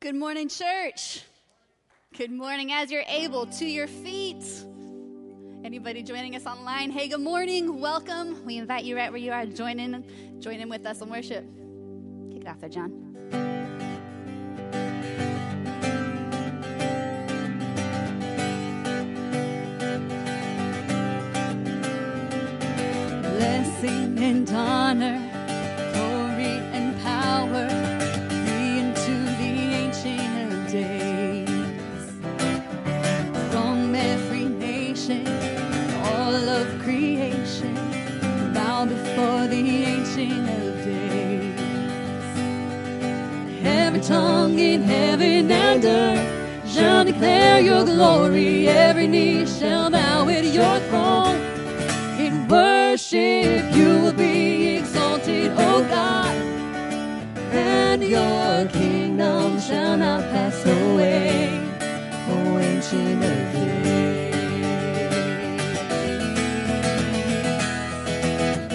Good morning, church. Good morning as you're able to your feet. Anybody joining us online? Hey, good morning. Welcome. We invite you right where you are. Join in, join in with us in worship. Kick it off there, John. Blessing and honor, declare your glory. Every knee shall bow at your throne. In worship you will be exalted, O God, and your kingdom shall not pass away, O ancient of days.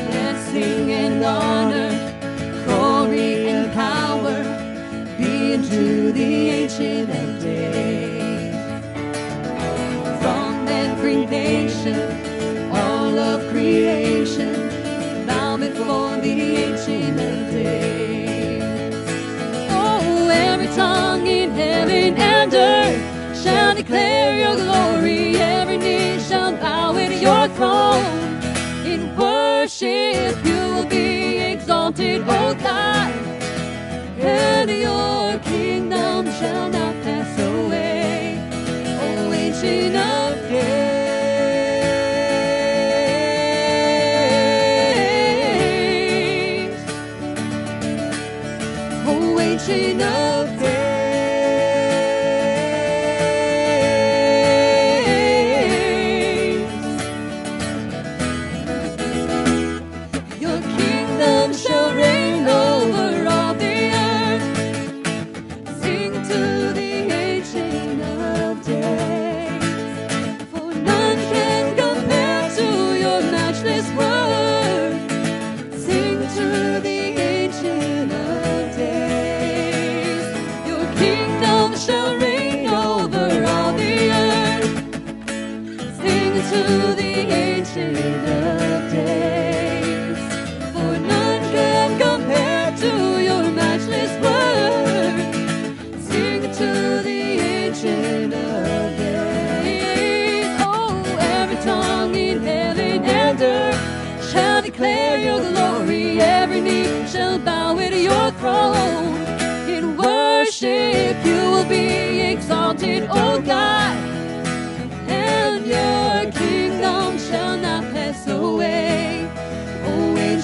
Blessing and honor, glory and power be unto the ancient of Oh, declare your glory. Every knee shall bow at your throne. In worship you will be exalted, O God, and your kingdom shall not pass away. O ancient O ancient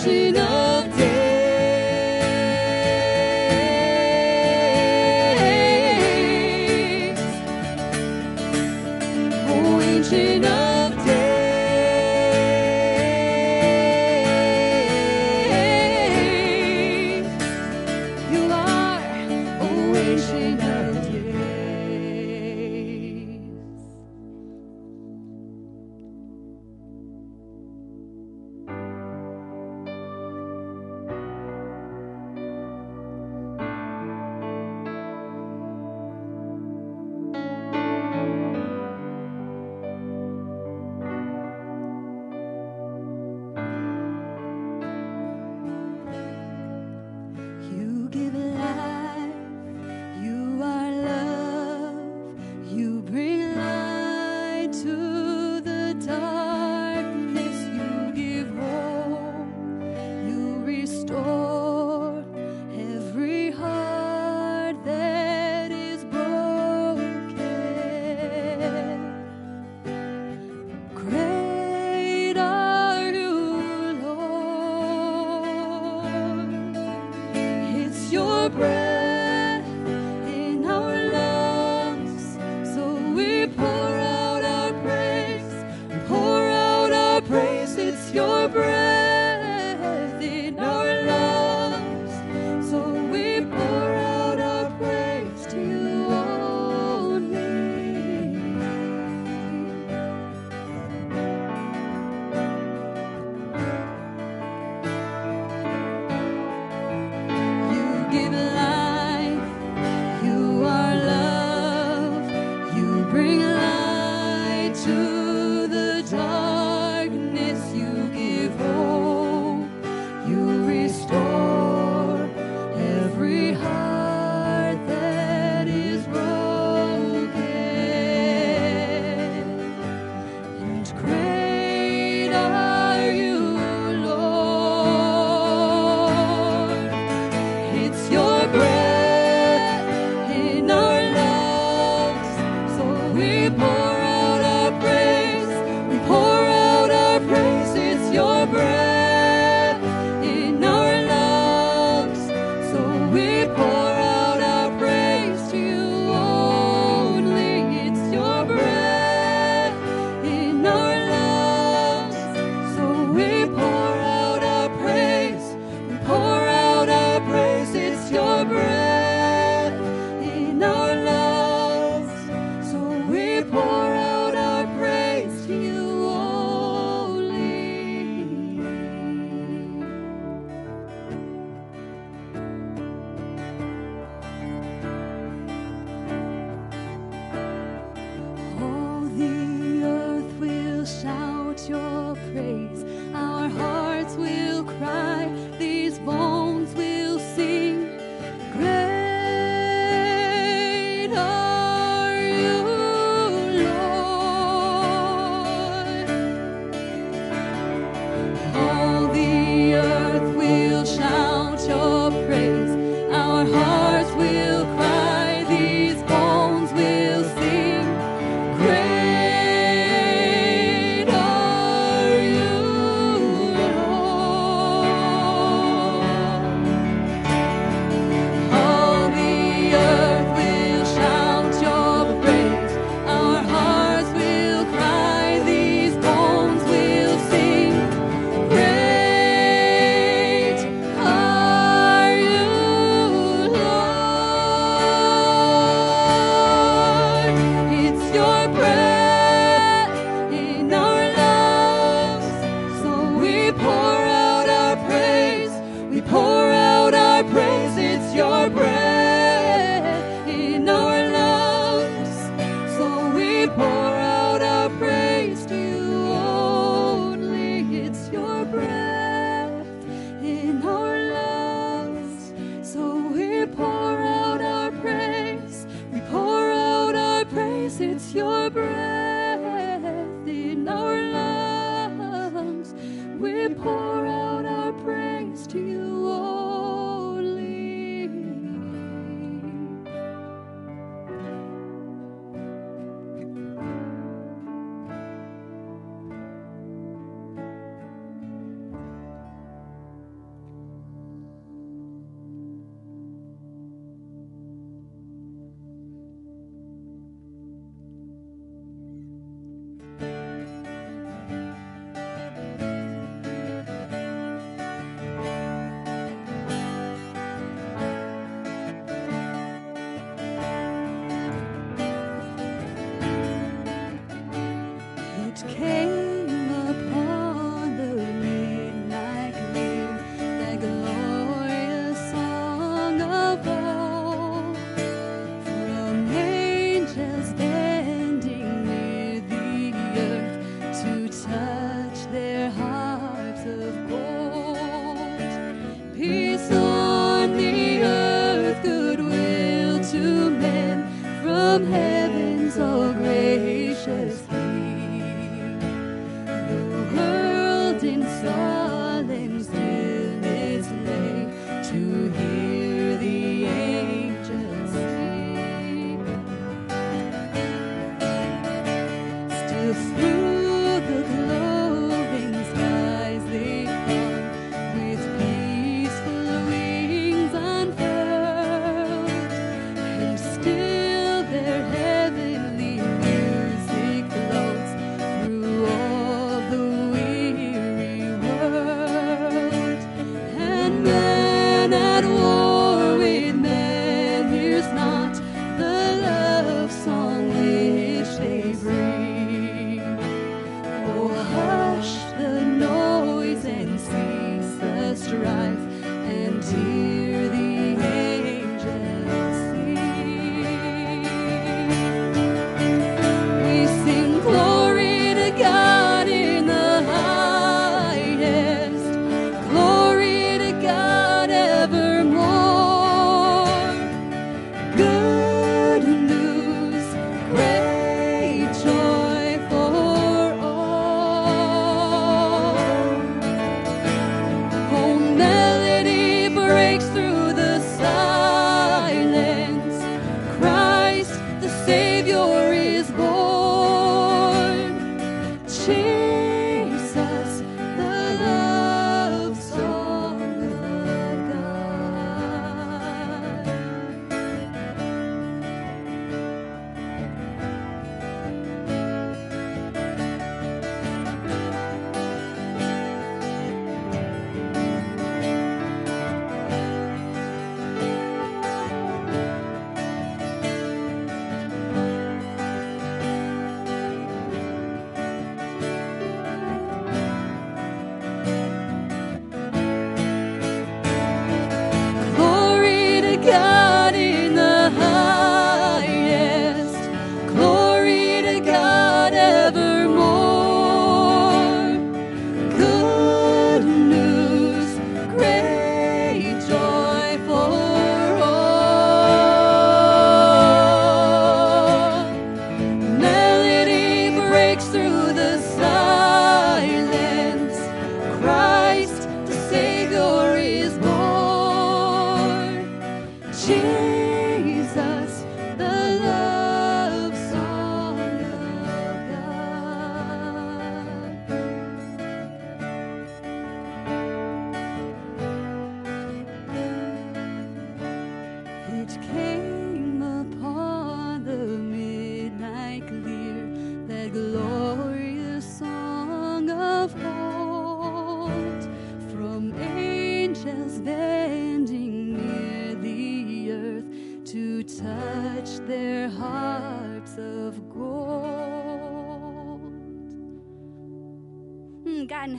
O ancient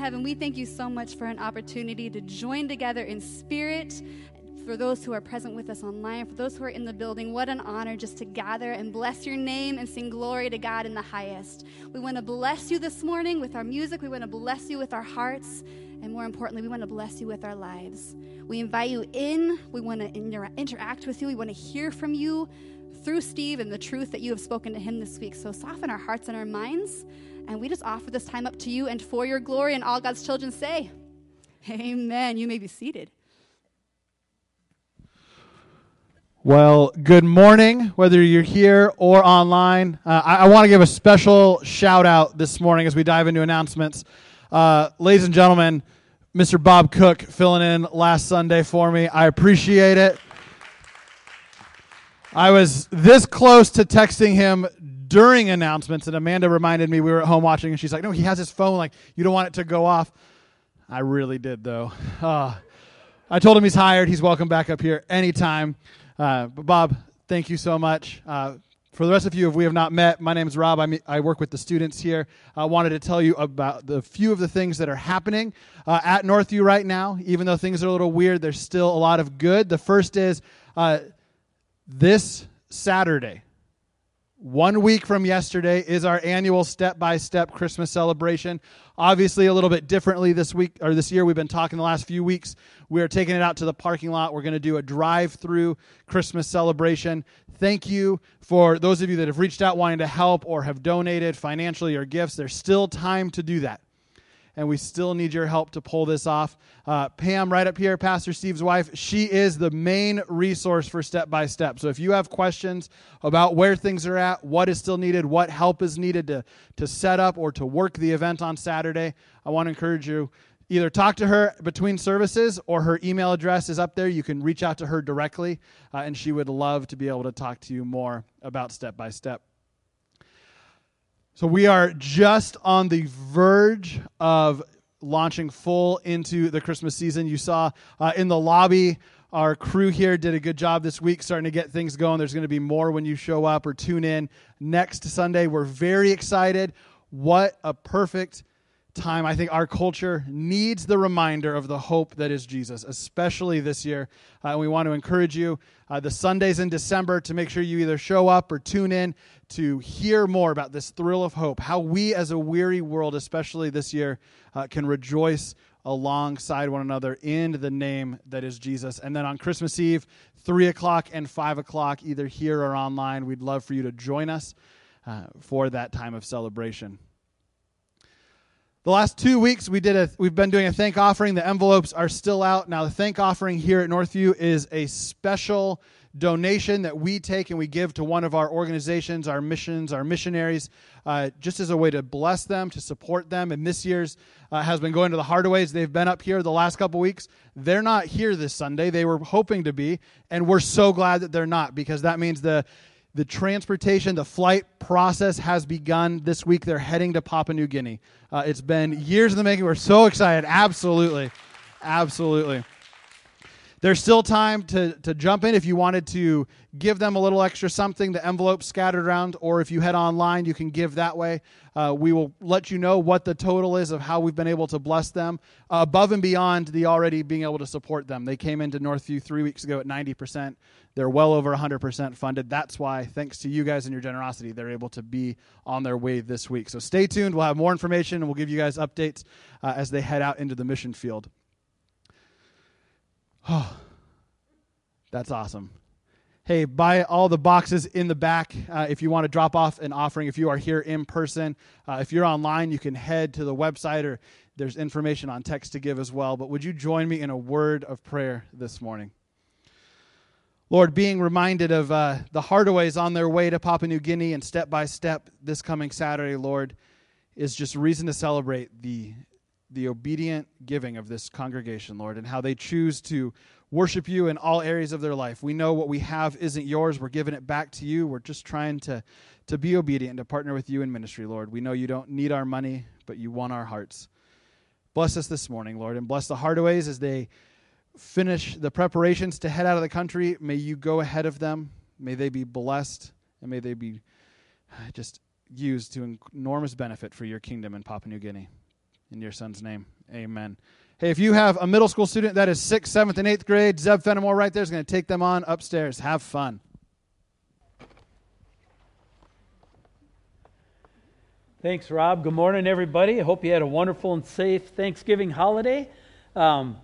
heaven, we thank you so much for an opportunity to join together in spirit for those who are present with us online, for those who are in the building, what an honor just to gather and bless your name and sing glory to God in the highest. We want to bless you this morning with our music. We want to bless you with our hearts. And more importantly, we want to bless you with our lives. We invite you in. We want to inter- interact with you. We want to hear from you through Steve and the truth that you have spoken to him this week. So soften our hearts and our minds. And we just offer this time up to you and for your glory. And all God's children say, Amen. You may be seated. Well, good morning, whether you're here or online. Uh, I, I want to give a special shout out this morning as we dive into announcements. Uh, ladies and gentlemen, Mr. Bob Cook filling in last Sunday for me. I appreciate it. I was this close to texting him during announcements, and Amanda reminded me we were at home watching, and she's like, No, he has his phone. Like, you don't want it to go off. I really did, though. Uh, I told him he's hired. He's welcome back up here anytime. Uh, but Bob, thank you so much. Uh, for the rest of you, if we have not met, my name is Rob. I'm, i work with the students here. I wanted to tell you about the few of the things that are happening uh, at Northview right now. Even though things are a little weird, there's still a lot of good. The first is uh, this Saturday, one week from yesterday is our annual step by step Christmas celebration. Obviously, a little bit differently this week or this year. We've been talking the last few weeks. We are taking it out to the parking lot. We're going to do a drive through Christmas celebration. Thank you for those of you that have reached out wanting to help or have donated financially or gifts. There's still time to do that and we still need your help to pull this off. Uh, Pam, right up here, Pastor Steve's wife, she is the main resource for Step by Step. So if you have questions about where things are at, what is still needed, what help is needed to, to set up or to work the event on Saturday, I want to encourage you either talk to her between services or her email address is up there. You can reach out to her directly, uh, and she would love to be able to talk to you more about Step by Step. So we are just on the verge of launching full into the Christmas season. You saw uh, in the lobby, our crew here did a good job this week starting to get things going. There's going to be more when you show up or tune in next Sunday. We're very excited. What a perfect time. I think our culture needs the reminder of the hope that is Jesus, especially this year. Uh, we want to encourage you uh, the Sundays in December to make sure you either show up or tune in to hear more about this thrill of hope, how we as a weary world, especially this year, uh, can rejoice alongside one another in the name that is Jesus. And then on Christmas Eve, 3 o'clock and 5 o'clock, either here or online, we'd love for you to join us uh, for that time of celebration. The last two weeks we did a we've been doing a thank offering. The envelopes are still out. Now the thank offering here at Northview is a special donation that we take and we give to one of our organizations, our missions, our missionaries, uh, just as a way to bless them, to support them. And this year's uh, has been going to the Hardaways. They've been up here the last couple weeks. They're not here this Sunday. They were hoping to be, and we're so glad that they're not because that means the the transportation, the flight process has begun this week. They're heading to Papua New Guinea. Uh, it's been years in the making. We're so excited. Absolutely. Absolutely. There's still time to, to jump in if you wanted to give them a little extra something, the envelope scattered around, or if you head online, you can give that way. Uh, we will let you know what the total is of how we've been able to bless them uh, above and beyond the already being able to support them. They came into Northview three weeks ago at 90%. They're well over 100% funded. That's why, thanks to you guys and your generosity, they're able to be on their way this week. So stay tuned. We'll have more information and we'll give you guys updates uh, as they head out into the mission field. Oh, that's awesome. Hey, buy all the boxes in the back uh, if you want to drop off an offering. If you are here in person, uh, if you're online, you can head to the website or there's information on text to give as well. But would you join me in a word of prayer this morning? Lord, being reminded of uh, the Hardaways on their way to Papua New Guinea and step by step this coming Saturday, Lord, is just reason to celebrate the the obedient giving of this congregation, Lord, and how they choose to worship you in all areas of their life. We know what we have isn't yours. We're giving it back to you. We're just trying to, to be obedient, to partner with you in ministry, Lord. We know you don't need our money, but you want our hearts. Bless us this morning, Lord, and bless the Hardaways as they finish the preparations to head out of the country. May you go ahead of them. May they be blessed, and may they be just used to enormous benefit for your kingdom in Papua New Guinea. In your son's name, amen. Hey, if you have a middle school student that is sixth, seventh, and eighth grade, Zeb Fenimore right there is going to take them on upstairs. Have fun. Thanks, Rob. Good morning, everybody. I hope you had a wonderful and safe Thanksgiving holiday. Um,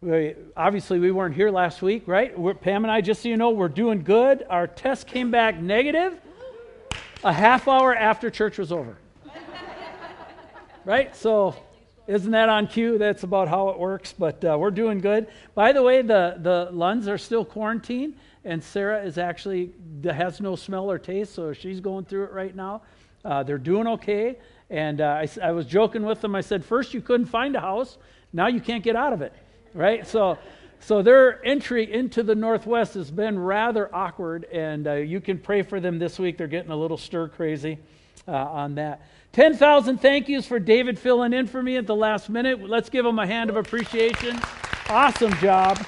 we, obviously, we weren't here last week, right? We're, Pam and I, just so you know, we're doing good. Our test came back negative a half hour after church was over. Right? So, isn't that on cue? That's about how it works, but uh, we're doing good. By the way, the, the Lunds are still quarantined, and Sarah is actually has no smell or taste, so she's going through it right now. Uh, they're doing okay. And uh, I, I was joking with them. I said, first you couldn't find a house, now you can't get out of it right? So, so their entry into the Northwest has been rather awkward, and uh, you can pray for them this week. They're getting a little stir crazy uh, on that. 10,000 thank yous for David filling in for me at the last minute. Let's give him a hand of appreciation. Awesome job.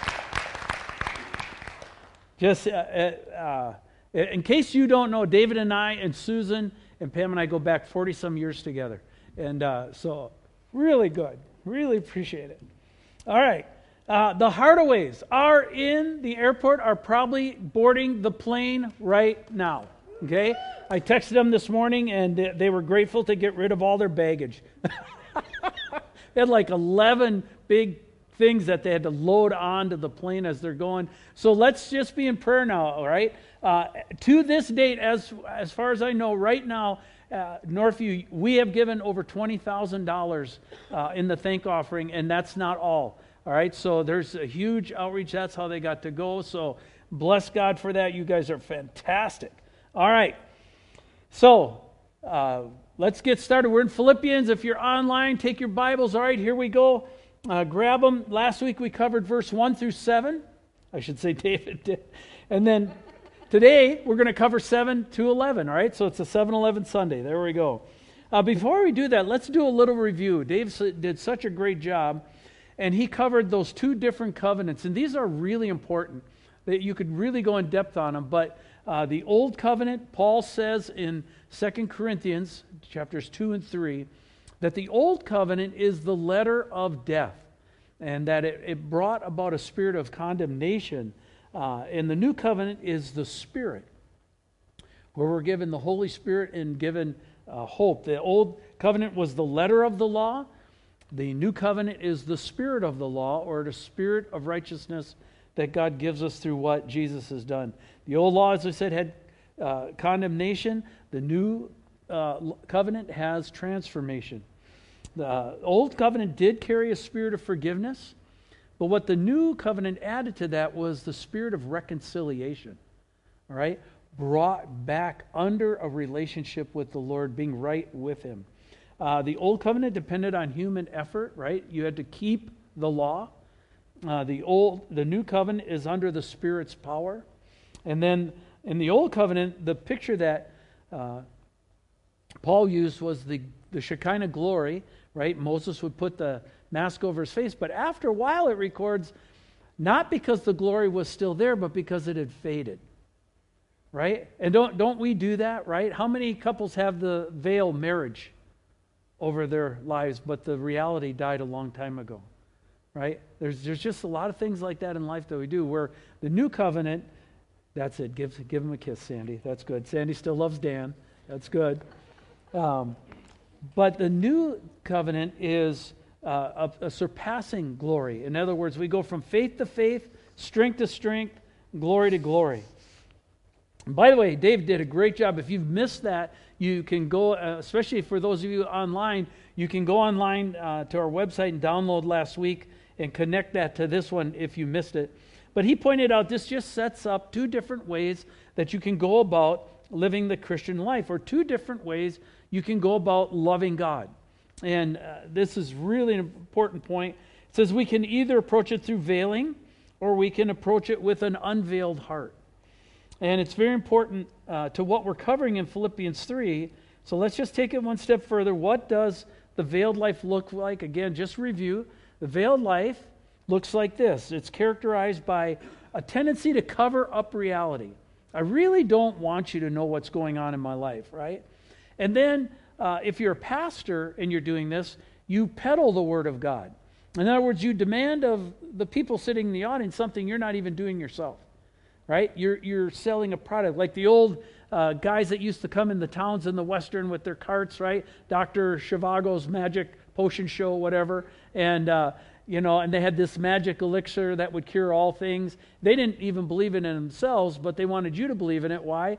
Just uh, uh, uh in case you don't know, David and I and Susan and Pam and I go back 40 some years together. And uh, so, really good. Really appreciate it. All right. Uh, the Hardaways are in the airport, are probably boarding the plane right now. Okay? I texted them this morning and they were grateful to get rid of all their baggage. they had like 11 big things that they had to load onto the plane as they're going. So let's just be in prayer now, all right? Uh, to this date, as, as far as I know, right now, uh, Northview, we have given over $20,000 uh, in the thank offering, and that's not all. All right, so there's a huge outreach. That's how they got to go. So bless God for that. You guys are fantastic. All right, so uh, let's get started. We're in Philippians. If you're online, take your Bibles. All right, here we go. Uh, grab them. Last week we covered verse 1 through 7. I should say David did. And then today we're going to cover 7 to 11. All right, so it's a 7 11 Sunday. There we go. Uh, before we do that, let's do a little review. Dave did such a great job and he covered those two different covenants. And these are really important that you could really go in depth on them. But uh, the old covenant, Paul says in Second Corinthians chapters 2 and 3, that the old covenant is the letter of death and that it, it brought about a spirit of condemnation. Uh, and the new covenant is the spirit, where we're given the Holy Spirit and given uh, hope. The old covenant was the letter of the law, the new covenant is the spirit of the law or the spirit of righteousness that God gives us through what Jesus has done. The old law, as I said, had uh, condemnation. The new uh, covenant has transformation. The old covenant did carry a spirit of forgiveness, but what the new covenant added to that was the spirit of reconciliation. All right? Brought back under a relationship with the Lord, being right with Him. Uh, the old covenant depended on human effort, right? You had to keep the law. Uh, the old, the new covenant is under the Spirit's power, and then in the old covenant, the picture that uh, Paul used was the the Shekinah glory, right? Moses would put the mask over his face, but after a while, it records not because the glory was still there, but because it had faded right? And don't don't we do that, right? How many couples have the veil marriage? over their lives, but the reality died a long time ago. Right? There's, there's just a lot of things like that in life that we do where the new covenant, that's it. Give, give him a kiss, Sandy. That's good. Sandy still loves Dan. That's good. Um, but the new covenant is uh, a, a surpassing glory. In other words, we go from faith to faith, strength to strength, glory to glory. And by the way, Dave did a great job. If you've missed that, you can go, uh, especially for those of you online, you can go online uh, to our website and download last week and connect that to this one if you missed it. But he pointed out this just sets up two different ways that you can go about living the Christian life, or two different ways you can go about loving God. And uh, this is really an important point. It says we can either approach it through veiling or we can approach it with an unveiled heart. And it's very important uh, to what we're covering in Philippians 3. So let's just take it one step further. What does the veiled life look like? Again, just review. The veiled life looks like this it's characterized by a tendency to cover up reality. I really don't want you to know what's going on in my life, right? And then, uh, if you're a pastor and you're doing this, you peddle the Word of God. In other words, you demand of the people sitting in the audience something you're not even doing yourself, right? You're, you're selling a product. Like the old uh, guys that used to come in the towns in the Western with their carts, right? Dr. Zhivago's magic potion show, whatever. And, uh, you know, and they had this magic elixir that would cure all things. They didn't even believe in it themselves, but they wanted you to believe in it. Why?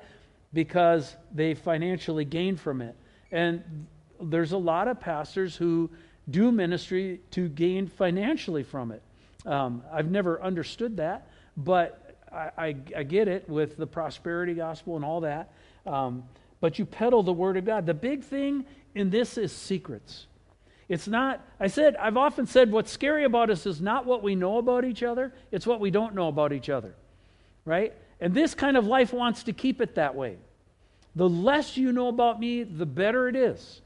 Because they financially gained from it. And there's a lot of pastors who do ministry to gain financially from it. Um, I've never understood that, but I, I, I, get it with the prosperity gospel and all that. Um, but you peddle the word of God. The big thing in this is secrets. It's not, I said, I've often said what's scary about us is not what we know about each other, it's what we don't know about each other, right? And this kind of life wants to keep it that way. The less you know about me, the better it is.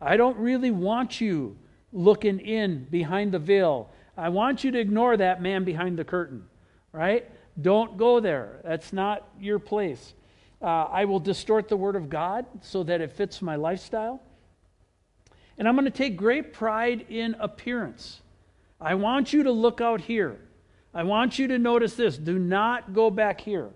I don't really want you looking in behind the veil. I want you to ignore that man behind the curtain, right? Don't go there. That's not your place. Uh, I will distort the word of God so that it fits my lifestyle. And I'm going to take great pride in appearance. I want you to look out here. I want you to notice this. Do not go back here,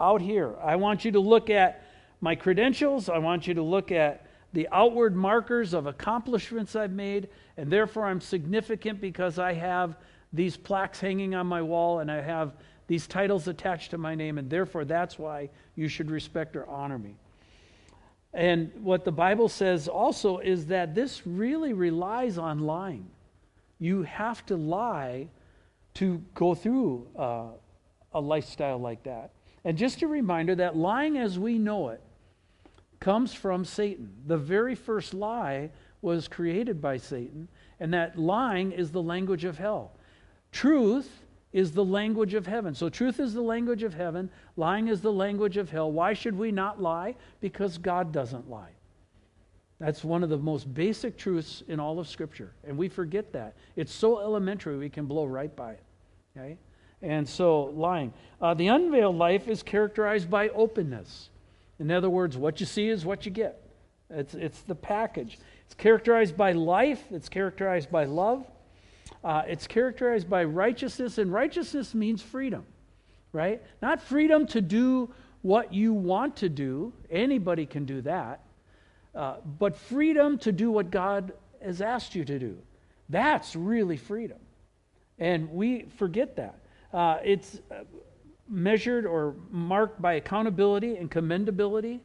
out here. I want you to look at my credentials. I want you to look at the outward markers of accomplishments I've made, and therefore I'm significant because I have these plaques hanging on my wall and I have these titles attached to my name, and therefore that's why you should respect or honor me. And what the Bible says also is that this really relies on lying. You have to lie to go through uh, a lifestyle like that. And just a reminder that lying as we know it comes from Satan. The very first lie was created by Satan, and that lying is the language of hell. Truth is the language of heaven. So, truth is the language of heaven, lying is the language of hell. Why should we not lie? Because God doesn't lie. That's one of the most basic truths in all of Scripture, and we forget that. It's so elementary we can blow right by it. Okay? And so, lying. Uh, the unveiled life is characterized by openness. In other words, what you see is what you get. It's, it's the package. It's characterized by life, it's characterized by love, uh, it's characterized by righteousness, and righteousness means freedom, right? Not freedom to do what you want to do, anybody can do that, uh, but freedom to do what God has asked you to do. That's really freedom. And we forget that. Uh, it's uh, measured or marked by accountability and commendability.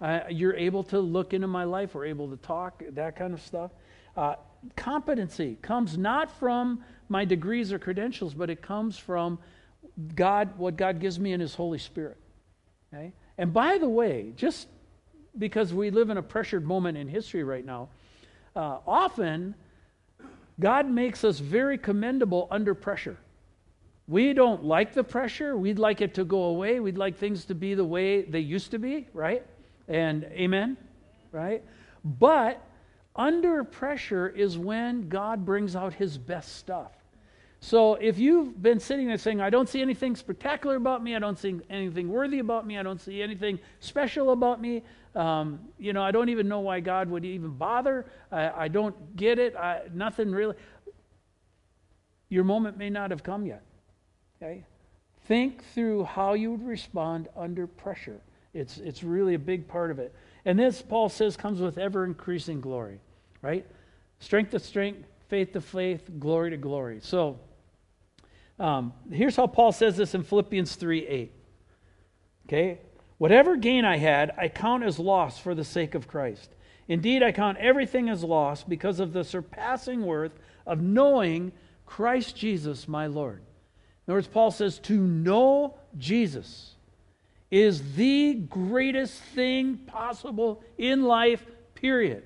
Uh, you're able to look into my life, we're able to talk, that kind of stuff. Uh, competency comes not from my degrees or credentials, but it comes from God, what God gives me in His Holy Spirit. Okay? And by the way, just because we live in a pressured moment in history right now, uh, often God makes us very commendable under pressure. We don't like the pressure. We'd like it to go away. We'd like things to be the way they used to be, right? And amen, right? But under pressure is when God brings out his best stuff. So if you've been sitting there saying, I don't see anything spectacular about me, I don't see anything worthy about me, I don't see anything special about me, um, you know, I don't even know why God would even bother, I, I don't get it, I, nothing really. Your moment may not have come yet. Okay? Think through how you would respond under pressure. It's, it's really a big part of it. And this, Paul says, comes with ever increasing glory right? Strength to strength, faith to faith, glory to glory. So um, here's how Paul says this in Philippians 3 8. Okay? Whatever gain I had, I count as loss for the sake of Christ. Indeed, I count everything as loss because of the surpassing worth of knowing Christ Jesus, my Lord. In other words, Paul says, to know Jesus is the greatest thing possible in life, period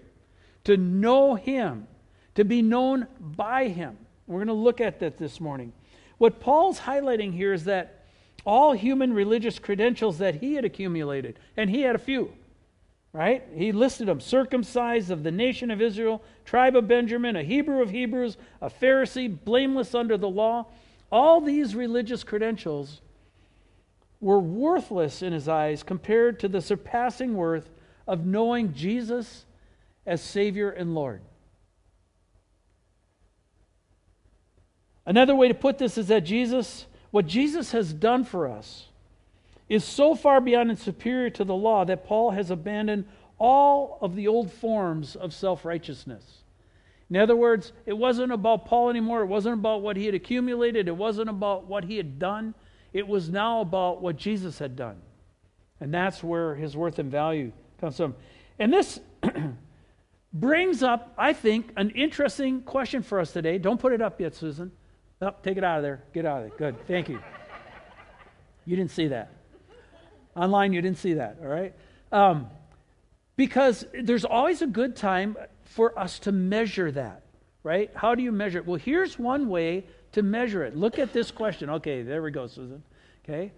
to know Him, to be known by Him. We're going to look at that this morning. What Paul's highlighting here is that all human religious credentials that he had accumulated, and he had a few, right? He listed them circumcised of the nation of Israel, tribe of Benjamin, a Hebrew of Hebrews, a Pharisee, blameless under the law. All these religious credentials were worthless in his eyes compared to the surpassing worth of knowing Jesus as Savior and Lord. Another way to put this is that Jesus, what Jesus has done for us, is so far beyond and superior to the law that Paul has abandoned all of the old forms of self righteousness. In other words, it wasn't about Paul anymore. It wasn't about what he had accumulated. It wasn't about what he had done. It was now about what Jesus had done. And that's where his worth and value comes from. And this brings up, I think, an interesting question for us today. Don't put it up yet, Susan. Oh, take it out of there. Get out of there. Good. Thank you. You didn't see that. Online, you didn't see that, all right? Um, because there's always a good time for us to measure that, right? How do you measure it? Well, here's one way to measure it. Look at this question. Okay, there we go, Susan. Okay.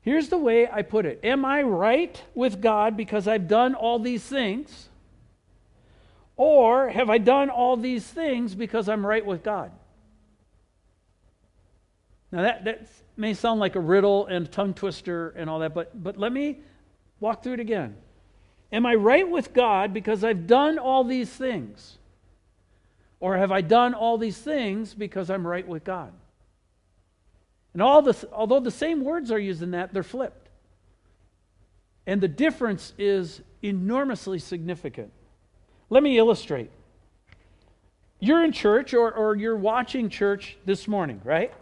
Here's the way I put it Am I right with God because I've done all these things? Or have I done all these things because I'm right with God? Now, that, that may sound like a riddle and a tongue twister and all that, but, but let me walk through it again. Am I right with God because I've done all these things? Or have I done all these things because I'm right with God? And all this, although the same words are used in that, they're flipped. And the difference is enormously significant. Let me illustrate. You're in church or, or you're watching church this morning, right?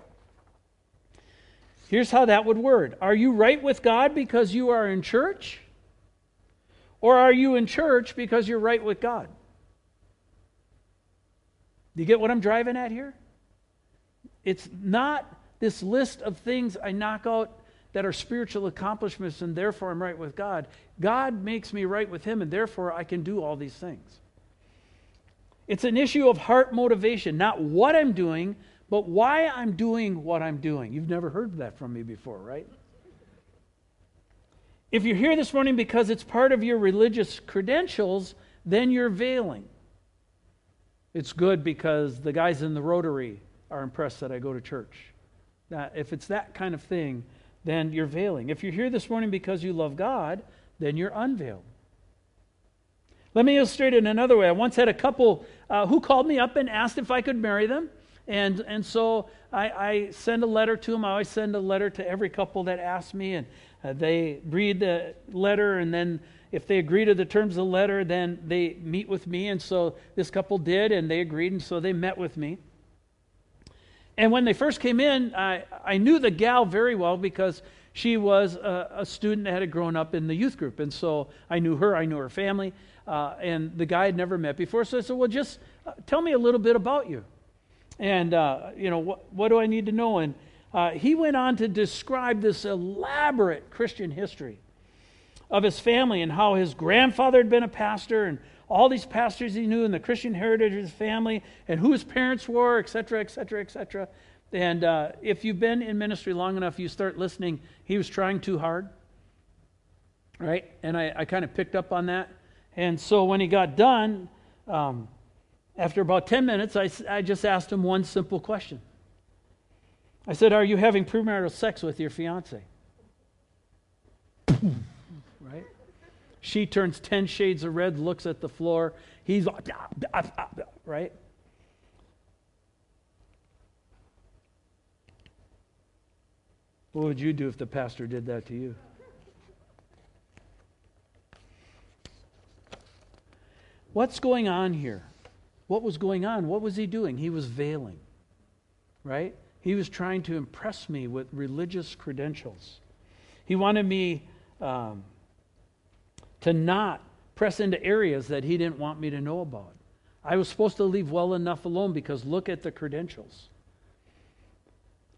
Here's how that would word Are you right with God because you are in church? Or are you in church because you're right with God? Do you get what I'm driving at here? It's not this list of things I knock out that are spiritual accomplishments and therefore I'm right with God. God makes me right with Him and therefore I can do all these things. It's an issue of heart motivation, not what I'm doing, but why I'm doing what I'm doing. You've never heard that from me before, right? If you're here this morning because it's part of your religious credentials, then you're veiling. It's good because the guys in the Rotary are impressed that I go to church. Now, if it's that kind of thing, then you're veiling. If you're here this morning because you love God, then you're unveiled. Let me illustrate it in another way. I once had a couple uh, who called me up and asked if I could marry them. And, and so I, I send a letter to them. I always send a letter to every couple that asks me, and uh, they read the letter, and then if they agree to the terms of the letter, then they meet with me. And so this couple did, and they agreed, and so they met with me. And when they first came in, I, I knew the gal very well because she was a, a, student that had grown up in the youth group. And so I knew her, I knew her family, uh, and the guy had never met before. So I said, Well, just uh, tell me a little bit about you. And, uh, you know, what, what do I need to know? And uh, he went on to describe this elaborate Christian history of his family and how his grandfather had been a pastor and all these pastors he knew and the Christian heritage of his family and who his parents were, et cetera, et cetera, et cetera. And uh, if you've been in ministry long enough, you start listening. He was trying too hard, right? And I, I kind of picked up on that. And so when he got done, um, after about 10 minutes, I, I just asked him one simple question. I said, Are you having premarital sex with your fiance? She turns 10 shades of red, looks at the floor. He's like, right? What would you do if the pastor did that to you? What's going on here? What was going on? What was he doing? He was veiling, right? He was trying to impress me with religious credentials. He wanted me um, to not press into areas that he didn't want me to know about. I was supposed to leave well enough alone because look at the credentials.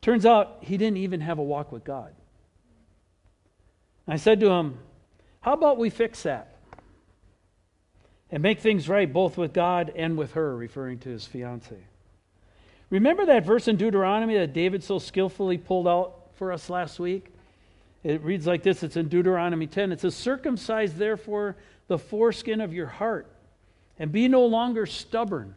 Turns out he didn't even have a walk with God. I said to him, How about we fix that? and make things right both with God and with her, referring to his fiance. Remember that verse in Deuteronomy that David so skillfully pulled out for us last week? It reads like this it's in Deuteronomy 10. It says, Circumcise therefore the foreskin of your heart, and be no longer stubborn.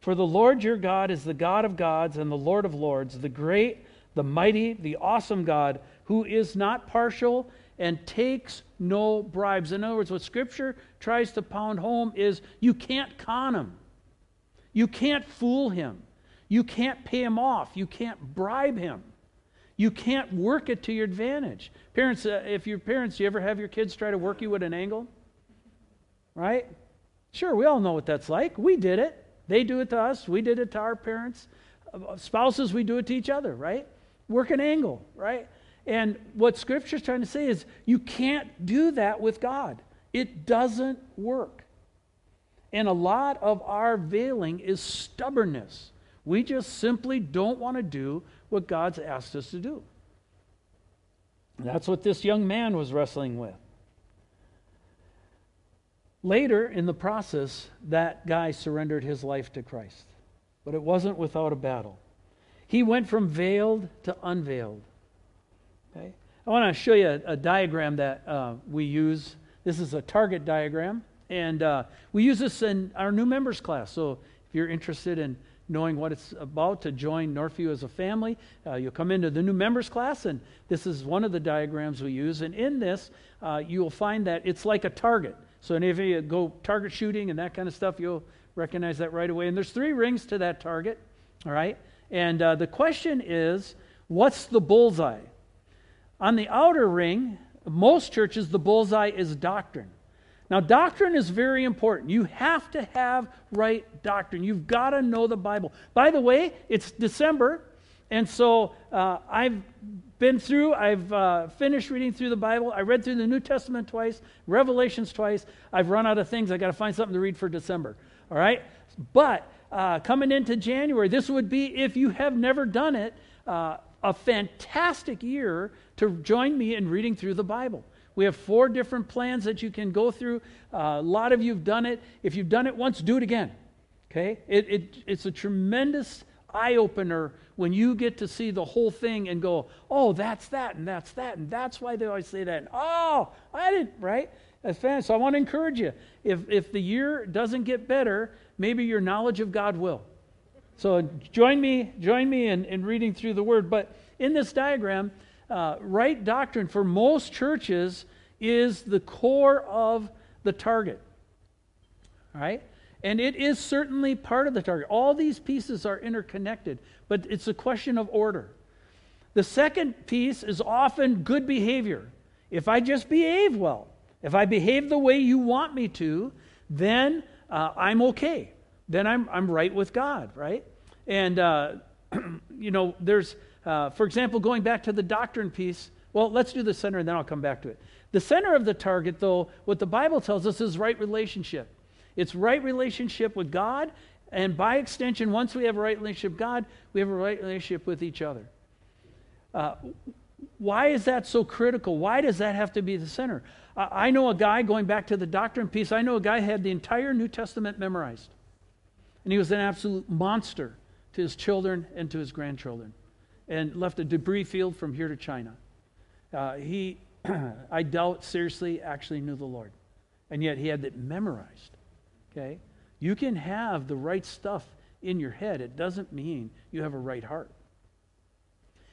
For the Lord your God is the God of gods and the Lord of lords, the great, the mighty, the awesome God, who is not partial and takes no bribes. In other words, what Scripture tries to pound home is you can't con him, you can't fool him, You can't pay him off. You can't bribe him. You can't work it to your advantage. Parents, uh, if your parents, you ever have your kids try to work you at an angle? Right? Sure, we all know what that's like. We did it. They do it to us. We did it to our parents. Uh, spouses, we do it to each other, right? Work an angle, right? And what Scripture's trying to say is you can't do that with God. It doesn't work. And a lot of our veiling is stubbornness. We just simply don't want to do what God's asked us to do. that's what this young man was wrestling with. Later in the process, that guy surrendered his life to Christ. But it wasn't without a battle. He went from veiled to unveiled. Okay? I want to show you a, a diagram that uh, we use. This is a target diagram. And uh, we use this in our new members class. So if you're interested in knowing what it's about to join Northview as a family, uh, you'll come into the new members class, and this is one of the diagrams we use. And in this, uh, you will find that it's like a target. So any of you go target shooting and that kind of stuff, you'll recognize that right away. And there's three rings to that target, all right? And uh, the question is, what's the bullseye? On the outer ring, most churches, the bullseye is doctrine. Now, doctrine is very important. You have to have right doctrine. You've got to know the Bible. By the way, it's December, and so uh, I've been through, I've uh, finished reading through the Bible. I read through the New Testament twice, Revelations twice. I've run out of things. i got to find something to read for December. All right? But uh, coming into January, this would be, if you have never done it, uh, a fantastic year to join me in reading through the Bible. We have four different plans that you can go through. Uh, a lot of you have done it. If you've done it once, do it again. Okay? It, it, it's a tremendous eye opener when you get to see the whole thing and go, oh, that's that, and that's that, and that's why they always say that. And, oh, I didn't, right? So I want to encourage you. If, if the year doesn't get better, maybe your knowledge of God will. So join me, join me in, in reading through the Word. But in this diagram, uh, right doctrine for most churches is the core of the target. Right? And it is certainly part of the target. All these pieces are interconnected, but it's a question of order. The second piece is often good behavior. If I just behave well, if I behave the way you want me to, then uh, I'm okay. Then I'm, I'm right with God, right? And, uh, you know, there's uh, for example, going back to the doctrine piece, well, let's do the center and then I'll come back to it. The center of the target, though, what the Bible tells us is right relationship. It's right relationship with God, and by extension, once we have a right relationship with God, we have a right relationship with each other. Uh, why is that so critical? Why does that have to be the center? I know a guy, going back to the doctrine piece, I know a guy had the entire New Testament memorized. And he was an absolute monster to his children and to his grandchildren and left a debris field from here to China. Uh, he, I doubt, seriously actually knew the Lord. And yet he had it memorized. Okay? You can have the right stuff in your head, it doesn't mean you have a right heart.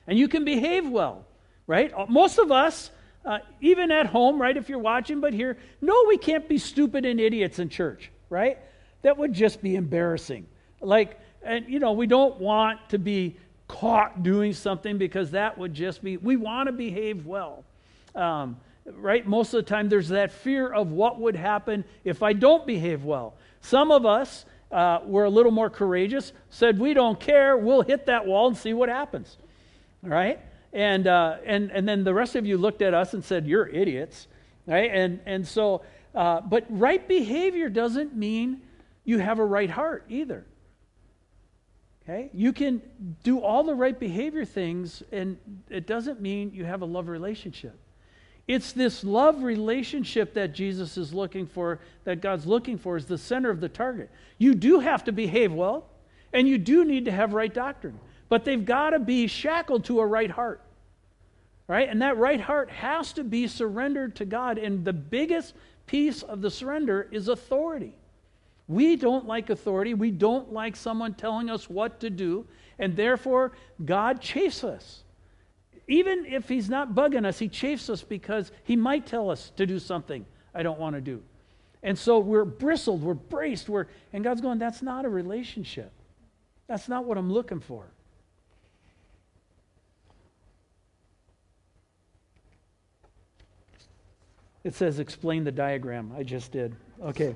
And you can behave well, right? Uh, most of us, uh, even at home, right, if you're watching, but here, no, we can't be stupid and idiots in church, right? That would just be embarrassing. Like, and you know, we don't want to be caught doing something because that would just be, we want to behave well. Um, right? Most of the time, there's that fear of what would happen if I don't behave well. Some of us uh, were a little more courageous, said, We don't care, we'll hit that wall and see what happens. Right? And, uh, and, and then the rest of you looked at us and said, You're idiots. Right? And, and so, uh, but right behavior doesn't mean you have a right heart either. Okay? You can do all the right behavior things, and it doesn't mean you have a love relationship. It's this love relationship that Jesus is looking for, that God's looking for, is the center of the target. You do have to behave well, and you do need to have right doctrine, but they've got to be shackled to a right heart. Right? And that right heart has to be surrendered to God, and the biggest piece of the surrender is authority. We don't like authority. We don't like someone telling us what to do. And therefore, God chafes us. Even if He's not bugging us, He chafes us because He might tell us to do something I don't want to do. And so we're bristled, we're braced, we're, and God's going, that's not a relationship. That's not what I'm looking for. It says, explain the diagram. I just did. Okay.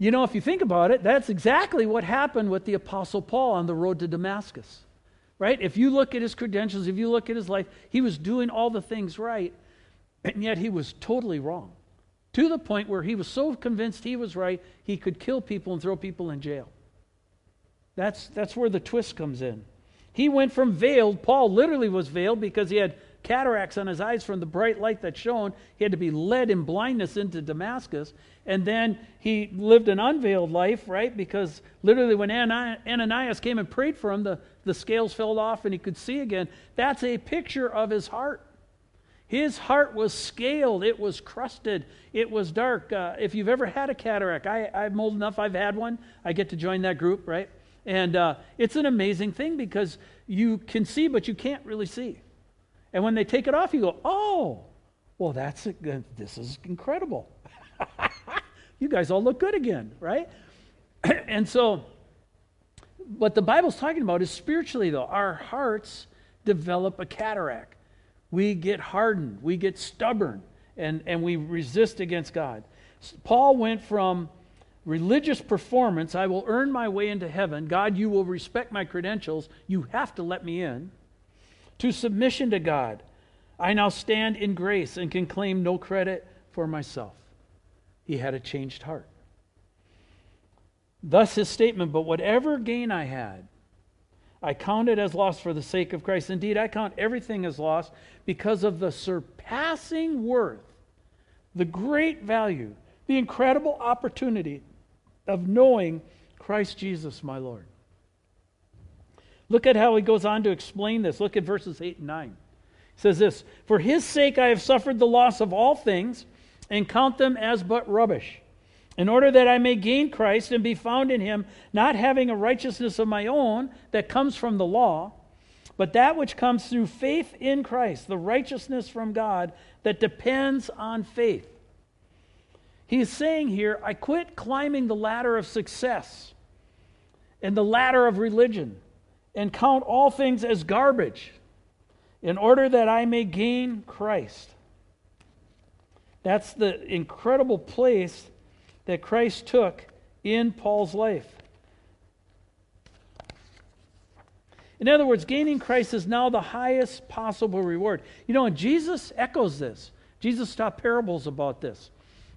You know, if you think about it, that's exactly what happened with the Apostle Paul on the road to Damascus. Right? If you look at his credentials, if you look at his life, he was doing all the things right, and yet he was totally wrong. To the point where he was so convinced he was right, he could kill people and throw people in jail. That's, that's where the twist comes in. He went from veiled, Paul literally was veiled because he had cataracts on his eyes from the bright light that shone. He had to be led in blindness into Damascus. And then he lived an unveiled life, right? Because literally, when Ananias came and prayed for him, the, the scales fell off and he could see again. That's a picture of his heart. His heart was scaled, it was crusted, it was dark. Uh, if you've ever had a cataract, I, I'm old enough, I've had one. I get to join that group, right? And uh, it's an amazing thing because you can see, but you can't really see. And when they take it off, you go, oh, well, that's a, this is incredible. you guys all look good again, right? and so, what the Bible's talking about is spiritually, though. Our hearts develop a cataract. We get hardened, we get stubborn, and, and we resist against God. Paul went from religious performance, I will earn my way into heaven. God, you will respect my credentials. You have to let me in to submission to God. I now stand in grace and can claim no credit for myself. He had a changed heart. Thus his statement, but whatever gain I had, I count it as loss for the sake of Christ. Indeed, I count everything as loss because of the surpassing worth, the great value, the incredible opportunity of knowing Christ Jesus, my Lord. Look at how he goes on to explain this. Look at verses 8 and 9. He says this For his sake I have suffered the loss of all things and count them as but rubbish, in order that I may gain Christ and be found in him, not having a righteousness of my own that comes from the law, but that which comes through faith in Christ, the righteousness from God that depends on faith. He's saying here, I quit climbing the ladder of success and the ladder of religion and count all things as garbage in order that I may gain Christ. That's the incredible place that Christ took in Paul's life. In other words, gaining Christ is now the highest possible reward. You know, and Jesus echoes this. Jesus taught parables about this.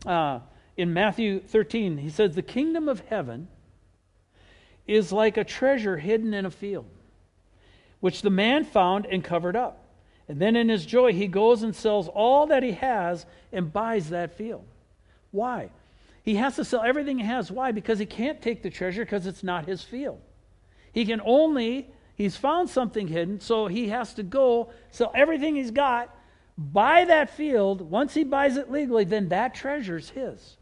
Uh, in Matthew 13, he says, The kingdom of heaven is like a treasure hidden in a field, which the man found and covered up. And then in his joy, he goes and sells all that he has and buys that field. Why? He has to sell everything he has. Why? Because he can't take the treasure because it's not his field. He can only, he's found something hidden, so he has to go sell everything he's got, buy that field. Once he buys it legally, then that treasure's his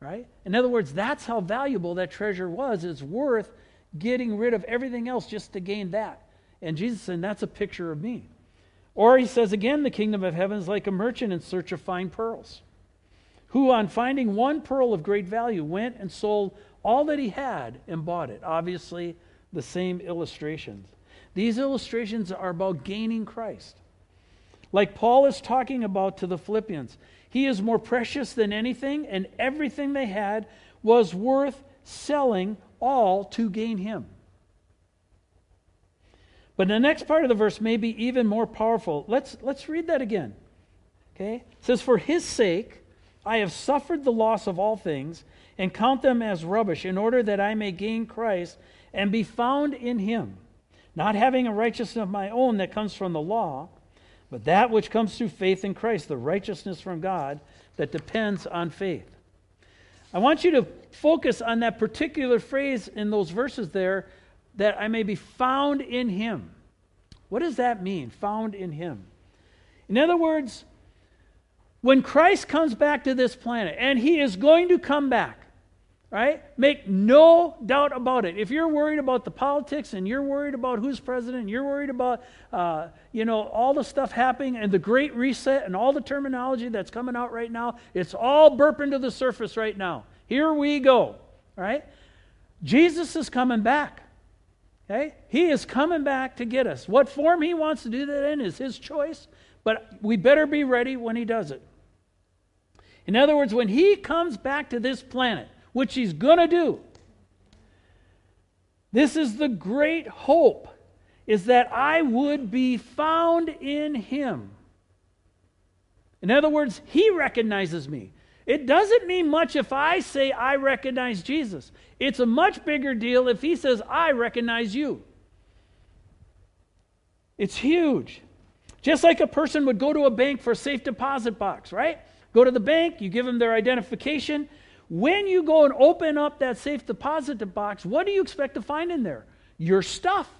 right? In other words, that's how valuable that treasure was. It's worth getting rid of everything else just to gain that. And Jesus said, that's a picture of me. Or he says again, the kingdom of heaven is like a merchant in search of fine pearls, who, on finding one pearl of great value, went and sold all that he had and bought it. Obviously, the same illustrations. These illustrations are about gaining Christ. Like Paul is talking about to the Philippians. He is more precious than anything, and everything they had was worth selling all to gain him. But the next part of the verse may be even more powerful. Let's, let's read that again. Okay? It says, For his sake I have suffered the loss of all things and count them as rubbish, in order that I may gain Christ and be found in him, not having a righteousness of my own that comes from the law but that which comes through faith in Christ, the righteousness from God that depends on faith. I want you to focus on that particular phrase in those verses there that I may be found in Him. What does that mean, found in Him? In other words, when Christ comes back to this planet, and He is going to come back, right? Make no doubt about it. If you're worried about the politics and you're worried about who's president, you're worried about, uh, you know, all the stuff happening and the great reset and all the terminology that's coming out right now, it's all burping to the surface right now. Here we go, right? Jesus is coming back. Okay? He is coming back to get us. What form he wants to do that in is his choice, but we better be ready when he does it. In other words, when he comes back to this planet, which he's going to do, this is the great hope is that I would be found in him. In other words, he recognizes me. It doesn't mean much if I say I recognize Jesus. It's a much bigger deal if he says I recognize you. It's huge. Just like a person would go to a bank for a safe deposit box, right? Go to the bank, you give them their identification. When you go and open up that safe deposit box, what do you expect to find in there? Your stuff.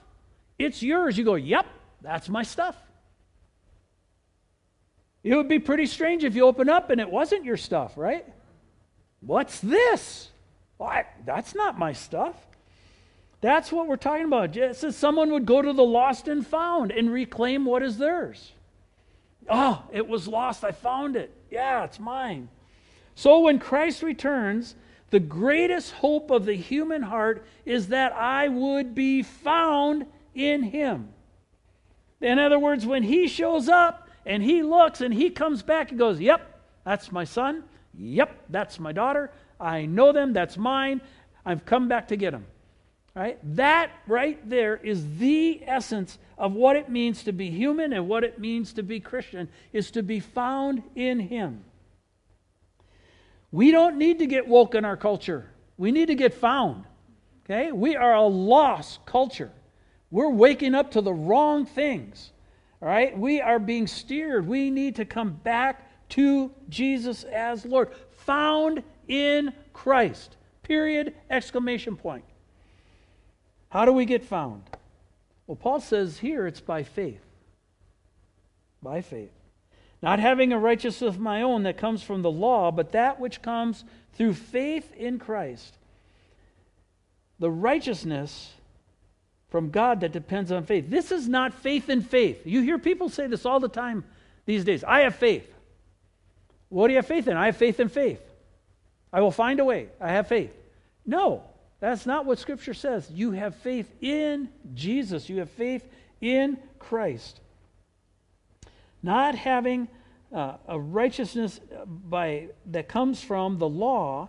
It's yours. You go, yep, that's my stuff. It would be pretty strange if you open up and it wasn't your stuff, right? What's this? Well, I, that's not my stuff. That's what we're talking about. It says someone would go to the lost and found and reclaim what is theirs. Oh, it was lost. I found it. Yeah, it's mine. So when Christ returns, the greatest hope of the human heart is that I would be found in him. In other words, when he shows up, and he looks and he comes back and goes, Yep, that's my son. Yep, that's my daughter. I know them. That's mine. I've come back to get them. Right? That right there is the essence of what it means to be human and what it means to be Christian is to be found in him. We don't need to get woke in our culture. We need to get found. Okay? We are a lost culture. We're waking up to the wrong things. All right? We are being steered. We need to come back to Jesus as Lord, found in Christ. Period, exclamation point. How do we get found? Well, Paul says here it's by faith. By faith. Not having a righteousness of my own that comes from the law, but that which comes through faith in Christ. The righteousness from God that depends on faith. This is not faith in faith. You hear people say this all the time these days. I have faith. What do you have faith in? I have faith in faith. I will find a way. I have faith. No, that's not what Scripture says. You have faith in Jesus, you have faith in Christ. Not having uh, a righteousness by, that comes from the law.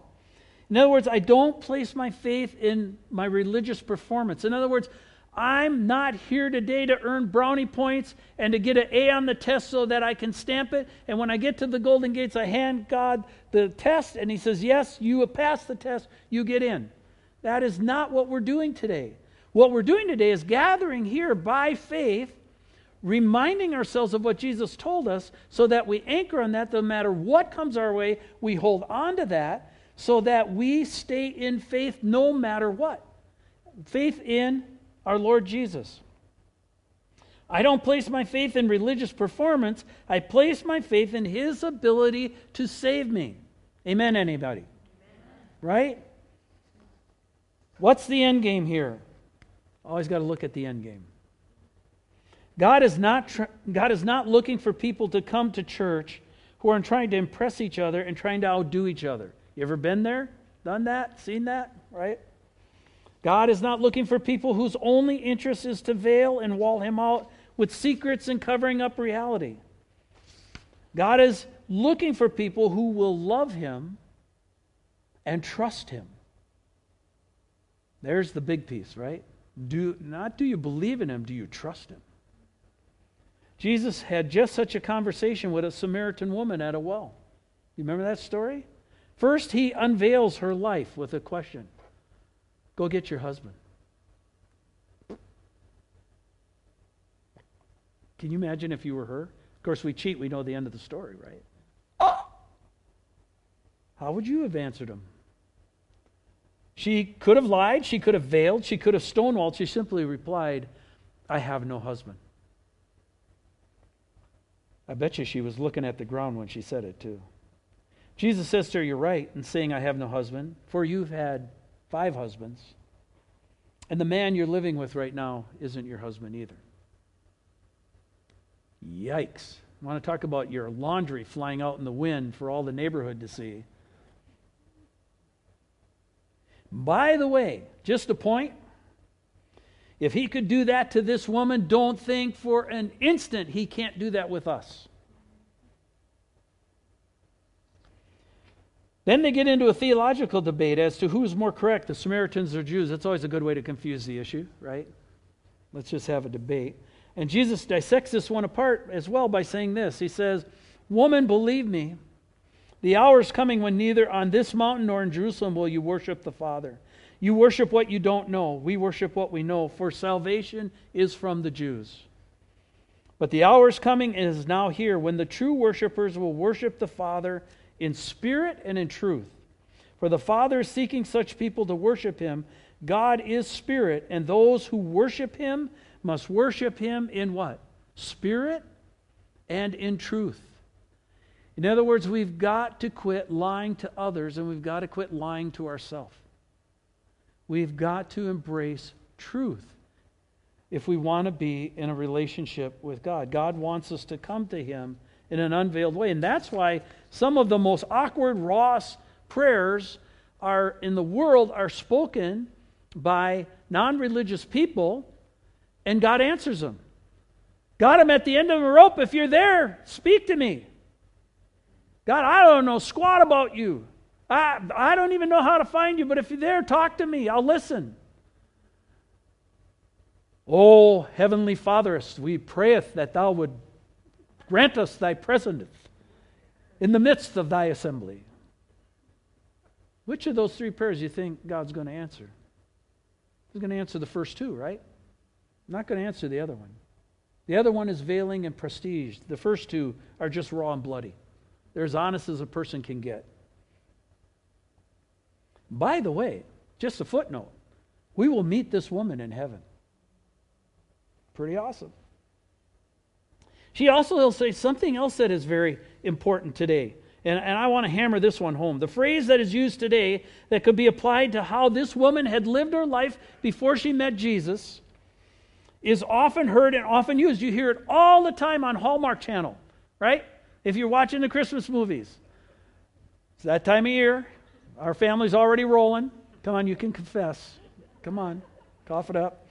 In other words, I don't place my faith in my religious performance. In other words, I'm not here today to earn brownie points and to get an A on the test so that I can stamp it. And when I get to the Golden Gates, I hand God the test, and He says, Yes, you have passed the test, you get in. That is not what we're doing today. What we're doing today is gathering here by faith, reminding ourselves of what Jesus told us so that we anchor on that no matter what comes our way, we hold on to that so that we stay in faith no matter what. Faith in our Lord Jesus. I don't place my faith in religious performance. I place my faith in his ability to save me. Amen, anybody? Amen. Right? What's the end game here? Always got to look at the end game. God is not tr- God is not looking for people to come to church who are trying to impress each other and trying to outdo each other. You ever been there? Done that? Seen that? Right? God is not looking for people whose only interest is to veil and wall him out with secrets and covering up reality. God is looking for people who will love him and trust him. There's the big piece, right? Do not do you believe in him, do you trust him? Jesus had just such a conversation with a Samaritan woman at a well. You remember that story? First, he unveils her life with a question Go get your husband. Can you imagine if you were her? Of course, we cheat, we know the end of the story, right? Oh! How would you have answered him? She could have lied, she could have veiled, she could have stonewalled. She simply replied, I have no husband. I bet you she was looking at the ground when she said it, too. Jesus says to her, You're right in saying, I have no husband, for you've had five husbands, and the man you're living with right now isn't your husband either. Yikes. I want to talk about your laundry flying out in the wind for all the neighborhood to see. By the way, just a point. If he could do that to this woman, don't think for an instant he can't do that with us. Then they get into a theological debate as to who's more correct, the Samaritans or Jews. That's always a good way to confuse the issue, right? Let's just have a debate. And Jesus dissects this one apart as well by saying this He says, Woman, believe me, the hour is coming when neither on this mountain nor in Jerusalem will you worship the Father. You worship what you don't know. We worship what we know, for salvation is from the Jews. But the hour is coming and is now here when the true worshipers will worship the Father in spirit and in truth. For the Father is seeking such people to worship him. God is spirit, and those who worship him must worship him in what? Spirit and in truth. In other words, we've got to quit lying to others and we've got to quit lying to ourselves. We've got to embrace truth if we want to be in a relationship with God. God wants us to come to Him in an unveiled way. And that's why some of the most awkward, raw prayers are in the world are spoken by non-religious people, and God answers them. God, I'm at the end of a rope. If you're there, speak to me. God, I don't know squat about you. I, I don't even know how to find you, but if you're there, talk to me. I'll listen. Oh, Heavenly Fatherest, we prayeth that thou would grant us thy presence in the midst of thy assembly. Which of those three prayers do you think God's going to answer? He's going to answer the first two, right? I'm Not going to answer the other one. The other one is veiling and prestige. The first two are just raw and bloody. They're as honest as a person can get. By the way, just a footnote we will meet this woman in heaven. Pretty awesome. She also will say something else that is very important today. And, and I want to hammer this one home. The phrase that is used today that could be applied to how this woman had lived her life before she met Jesus is often heard and often used. You hear it all the time on Hallmark Channel, right? If you're watching the Christmas movies. It's that time of year. Our family's already rolling. Come on, you can confess. Come on, cough it up.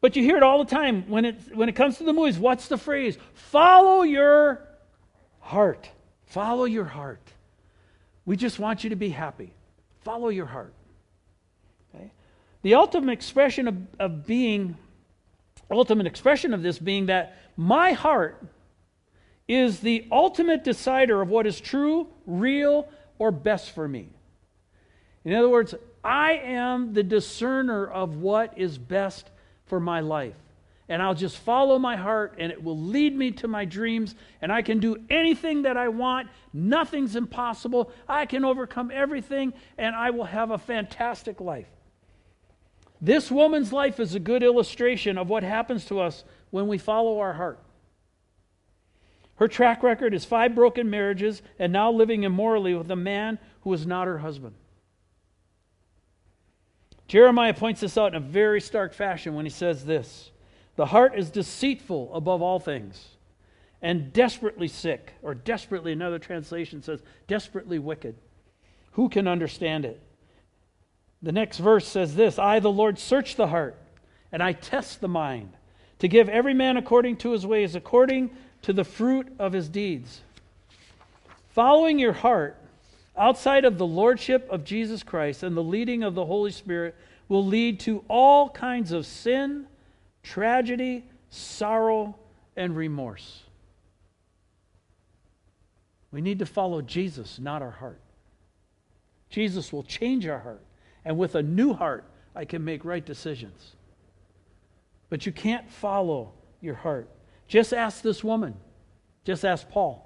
But you hear it all the time when it, when it comes to the movies. What's the phrase? Follow your heart. Follow your heart. We just want you to be happy. Follow your heart. Okay? The ultimate expression of, of being, ultimate expression of this being that my heart is the ultimate decider of what is true, real, or best for me. In other words, I am the discerner of what is best for my life. And I'll just follow my heart, and it will lead me to my dreams, and I can do anything that I want. Nothing's impossible. I can overcome everything, and I will have a fantastic life. This woman's life is a good illustration of what happens to us when we follow our heart. Her track record is five broken marriages and now living immorally with a man who is not her husband. Jeremiah points this out in a very stark fashion when he says this The heart is deceitful above all things and desperately sick, or desperately, another translation says, desperately wicked. Who can understand it? The next verse says this I, the Lord, search the heart, and I test the mind, to give every man according to his ways, according to the fruit of his deeds. Following your heart outside of the lordship of Jesus Christ and the leading of the Holy Spirit will lead to all kinds of sin, tragedy, sorrow, and remorse. We need to follow Jesus, not our heart. Jesus will change our heart. And with a new heart, I can make right decisions. But you can't follow your heart. Just ask this woman. Just ask Paul.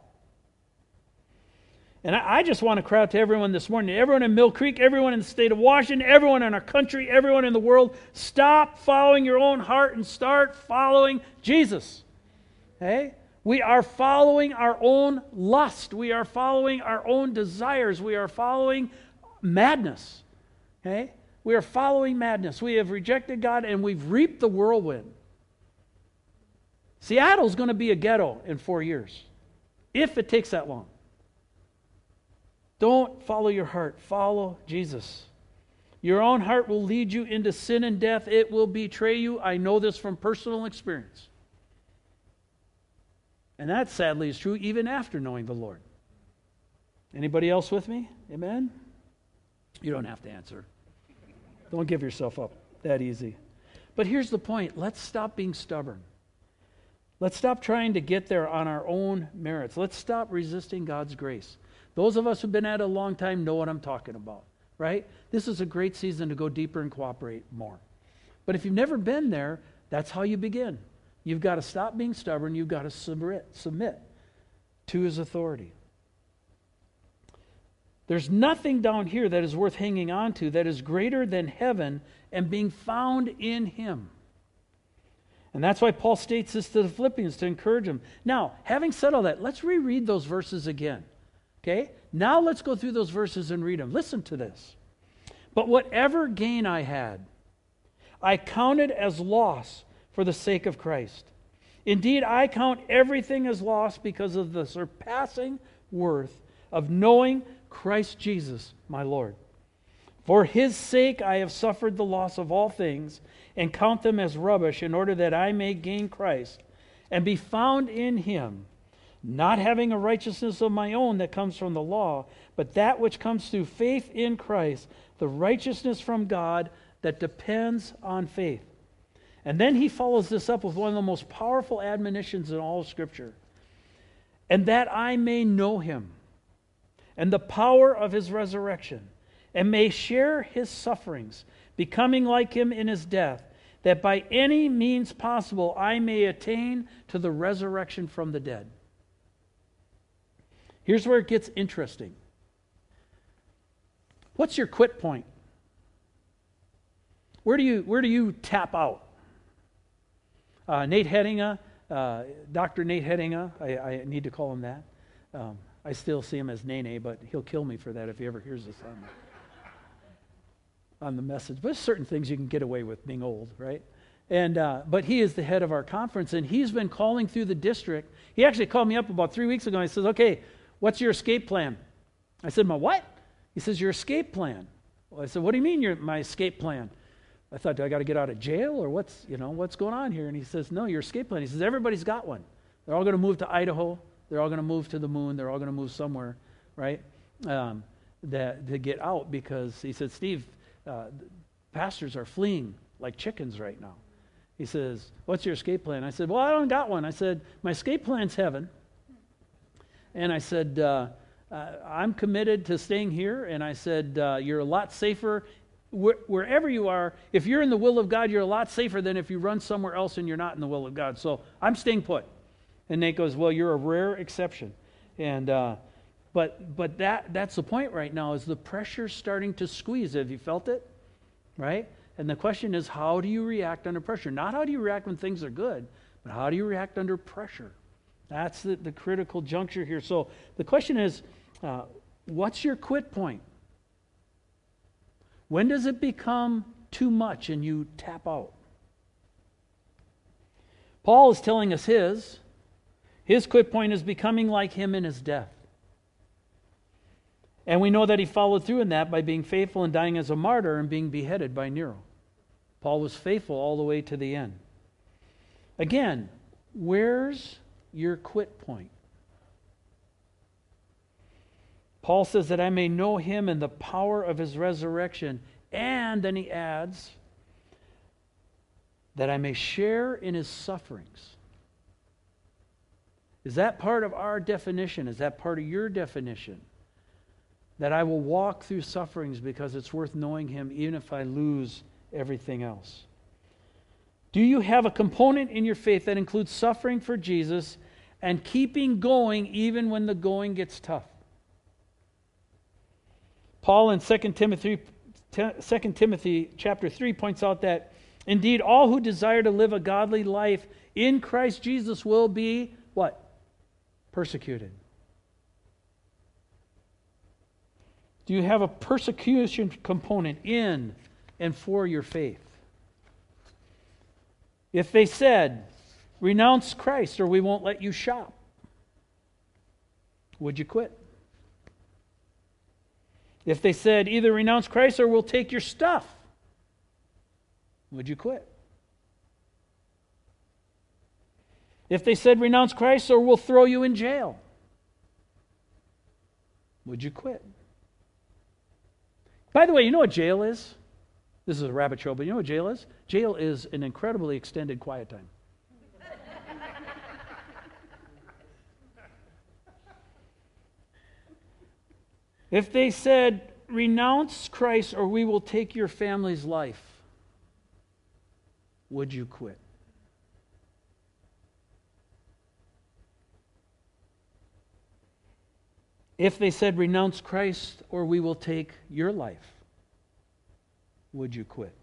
And I, I just want to cry out to everyone this morning, everyone in Mill Creek, everyone in the state of Washington, everyone in our country, everyone in the world, stop following your own heart and start following Jesus. Okay? We are following our own lust. We are following our own desires. We are following madness. Okay? We are following madness. We have rejected God and we've reaped the whirlwind. Seattle's going to be a ghetto in four years, if it takes that long. Don't follow your heart, follow Jesus. Your own heart will lead you into sin and death. It will betray you. I know this from personal experience. And that sadly is true even after knowing the Lord. Anybody else with me? Amen? You don't have to answer. Don't give yourself up that easy. But here's the point let's stop being stubborn. Let's stop trying to get there on our own merits. Let's stop resisting God's grace. Those of us who've been at it a long time know what I'm talking about, right? This is a great season to go deeper and cooperate more. But if you've never been there, that's how you begin. You've got to stop being stubborn. You've got to submit, submit to his authority. There's nothing down here that is worth hanging on to that is greater than heaven and being found in him. And that's why Paul states this to the Philippians to encourage them. Now, having said all that, let's reread those verses again. Okay? Now let's go through those verses and read them. Listen to this. But whatever gain I had, I counted as loss for the sake of Christ. Indeed, I count everything as loss because of the surpassing worth of knowing Christ Jesus, my Lord. For his sake I have suffered the loss of all things and count them as rubbish in order that I may gain Christ and be found in him, not having a righteousness of my own that comes from the law, but that which comes through faith in Christ, the righteousness from God that depends on faith. And then he follows this up with one of the most powerful admonitions in all of Scripture. And that I may know him and the power of his resurrection, and may share his sufferings, becoming like him in his death, that by any means possible I may attain to the resurrection from the dead. Here's where it gets interesting. What's your quit point? Where do you, where do you tap out? Uh, Nate Headinga, uh, Dr. Nate Headinga, I, I, need to call him that. Um, I still see him as Nene, but he'll kill me for that if he ever hears this on, the message. But certain things you can get away with being old, right? And uh, but he is the head of our conference, and he's been calling through the district. He actually called me up about three weeks ago. and He says, "Okay, what's your escape plan?" I said, "My what?" He says, "Your escape plan." Well, I said, "What do you mean, your my escape plan?" I thought, "Do I got to get out of jail, or what's you know what's going on here?" And he says, "No, your escape plan." He says, "Everybody's got one. They're all going to move to Idaho. They're all going to move to the moon. They're all going to move somewhere, right? Um, that to get out because he said, Steve, uh, pastors are fleeing like chickens right now. He says, What's your escape plan? I said, Well, I don't got one. I said, My escape plan's heaven. And I said, uh, uh, I'm committed to staying here. And I said, uh, You're a lot safer wh- wherever you are. If you're in the will of God, you're a lot safer than if you run somewhere else and you're not in the will of God. So I'm staying put. And Nate goes, Well, you're a rare exception. And, uh, but, but that, that's the point right now is the pressure starting to squeeze. Have you felt it? Right? And the question is, how do you react under pressure? Not how do you react when things are good, but how do you react under pressure? That's the, the critical juncture here. So the question is, uh, what's your quit point? When does it become too much and you tap out? Paul is telling us his. His quit point is becoming like him in his death. And we know that he followed through in that by being faithful and dying as a martyr and being beheaded by Nero. Paul was faithful all the way to the end. Again, where's your quit point? Paul says that I may know him and the power of his resurrection. And then he adds, that I may share in his sufferings is that part of our definition? Is that part of your definition? That I will walk through sufferings because it's worth knowing Him, even if I lose everything else. Do you have a component in your faith that includes suffering for Jesus and keeping going even when the going gets tough? Paul in 2 Timothy, 2 Timothy chapter 3 points out that indeed all who desire to live a godly life in Christ Jesus will be what? persecuted? Do you have a persecution component in and for your faith? If they said, renounce Christ or we won't let you shop, would you quit? If they said, either renounce Christ or we'll take your stuff, would you quit? If they said, renounce Christ or we'll throw you in jail, would you quit? By the way, you know what jail is? This is a rabbit trail, but you know what jail is? Jail is an incredibly extended quiet time. if they said, renounce Christ or we will take your family's life, would you quit? If they said, renounce Christ or we will take your life, would you quit?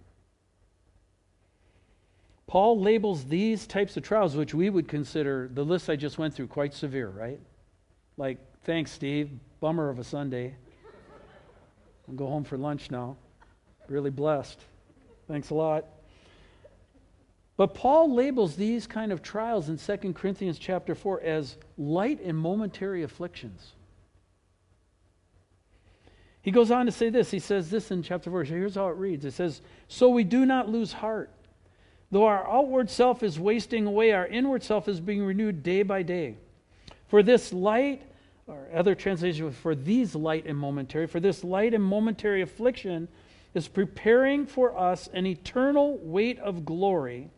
Paul labels these types of trials, which we would consider the list I just went through, quite severe, right? Like, thanks, Steve. Bummer of a Sunday. I'll go home for lunch now. Really blessed. Thanks a lot. But Paul labels these kind of trials in 2 Corinthians chapter 4 as light and momentary afflictions. He goes on to say this. He says this in chapter 4. Here's how it reads It says, So we do not lose heart. Though our outward self is wasting away, our inward self is being renewed day by day. For this light, or other translation, for these light and momentary, for this light and momentary affliction is preparing for us an eternal weight of glory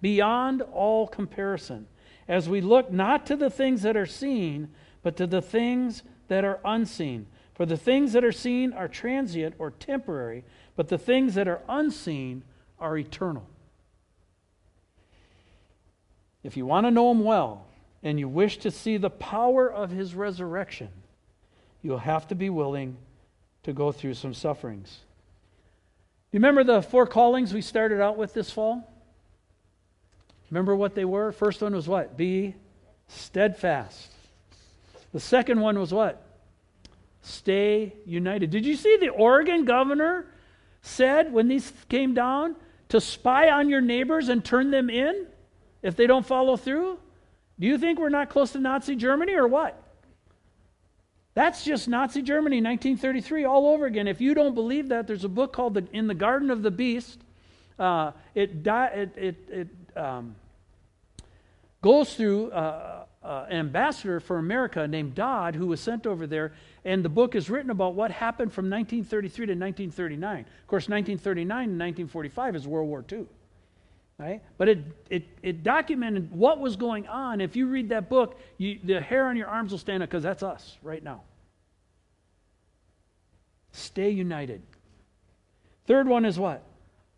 beyond all comparison, as we look not to the things that are seen, but to the things that are unseen. For the things that are seen are transient or temporary, but the things that are unseen are eternal. If you want to know him well and you wish to see the power of his resurrection, you'll have to be willing to go through some sufferings. You remember the four callings we started out with this fall? Remember what they were? First one was what? Be steadfast. The second one was what? Stay united. Did you see the Oregon governor said when these came down to spy on your neighbors and turn them in if they don't follow through? Do you think we're not close to Nazi Germany or what? That's just Nazi Germany, 1933, all over again. If you don't believe that, there's a book called the, In the Garden of the Beast. Uh, it, di- it, it, it um, goes through uh, uh, an ambassador for America named Dodd, who was sent over there, and the book is written about what happened from 1933 to 1939. Of course, 1939 and 1945 is World War II. Right? But it, it, it documented what was going on. If you read that book, you, the hair on your arms will stand up because that's us right now. Stay united. Third one is what?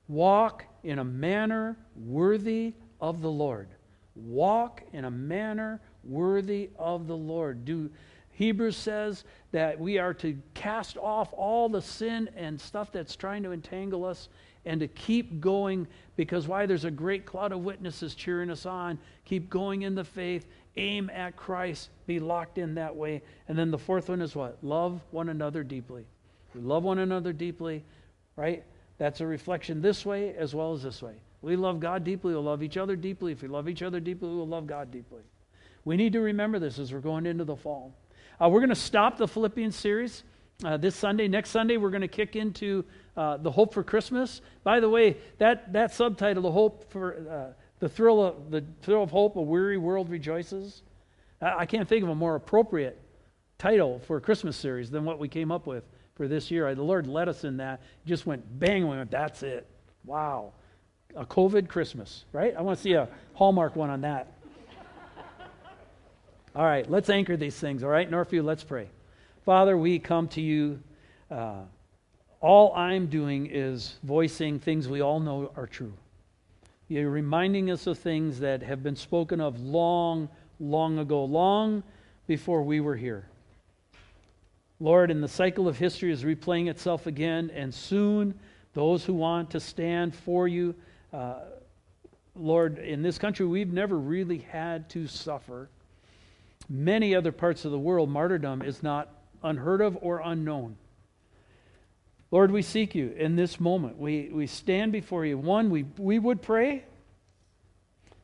Walk in a manner worthy of the Lord. Walk in a manner worthy of the Lord. Do Hebrews says that we are to cast off all the sin and stuff that's trying to entangle us and to keep going because why there's a great cloud of witnesses cheering us on. Keep going in the faith, aim at Christ, be locked in that way. And then the fourth one is what? Love one another deeply. We love one another deeply, right? That's a reflection this way as well as this way. We love God deeply, we'll love each other deeply. If we love each other deeply, we'll love God deeply. We need to remember this as we're going into the fall. Uh, we're going to stop the Philippians series uh, this Sunday. Next Sunday, we're going to kick into uh, the hope for Christmas. By the way, that, that subtitle, the hope for uh, the thrill of the thrill of hope, a weary world rejoices. I, can't think of a more appropriate title for a Christmas series than what we came up with for this year. The Lord led us in that. Just went bang. We went. That's it. Wow, a COVID Christmas, right? I want to see a Hallmark one on that. All right, let's anchor these things, all right? Northview, let's pray. Father, we come to you. Uh, all I'm doing is voicing things we all know are true. You're reminding us of things that have been spoken of long, long ago, long before we were here. Lord, and the cycle of history is replaying itself again, and soon those who want to stand for you, uh, Lord, in this country, we've never really had to suffer. Many other parts of the world, martyrdom is not unheard of or unknown. Lord, we seek you in this moment. We, we stand before you. One, we, we would pray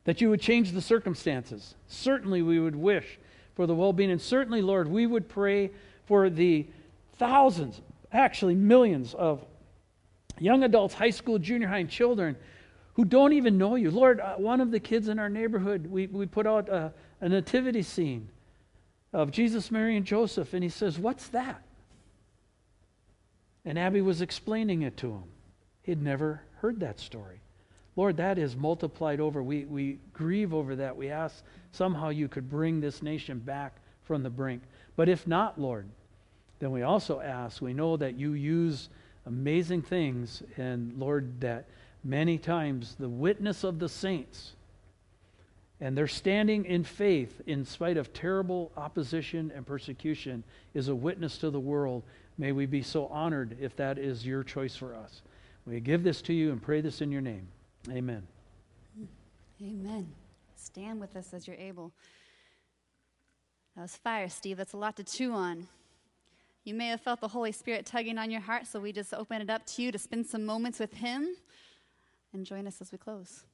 that you would change the circumstances. Certainly, we would wish for the well being. And certainly, Lord, we would pray for the thousands actually millions of young adults, high school, junior high, and children who don't even know you. Lord, uh, one of the kids in our neighborhood, we, we put out a, a nativity scene of Jesus, Mary, and Joseph, and he says, What's that? And Abby was explaining it to him. He'd never heard that story. Lord, that is multiplied over. We, we grieve over that. We ask somehow you could bring this nation back from the brink. But if not, Lord, then we also ask, we know that you use amazing things, and Lord, that many times the witness of the saints and their standing in faith in spite of terrible opposition and persecution is a witness to the world. May we be so honored if that is your choice for us. We give this to you and pray this in your name. Amen. Amen. Stand with us as you're able. That was fire, Steve. That's a lot to chew on. You may have felt the Holy Spirit tugging on your heart, so we just open it up to you to spend some moments with Him and join us as we close.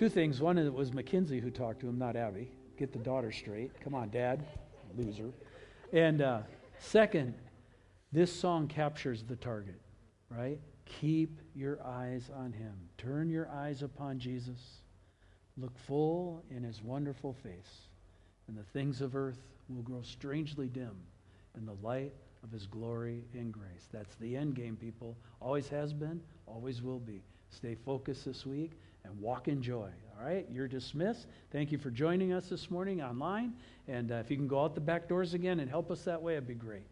Two things. One, it was McKinsey who talked to him, not Abby. Get the daughter straight. Come on, Dad, loser. And uh, second, this song captures the target, right? Keep your eyes on him. Turn your eyes upon Jesus. Look full in his wonderful face, and the things of earth will grow strangely dim in the light of his glory and grace. That's the end game, people. Always has been, always will be. Stay focused this week and walk in joy. All right, you're dismissed. Thank you for joining us this morning online. And uh, if you can go out the back doors again and help us that way, it'd be great.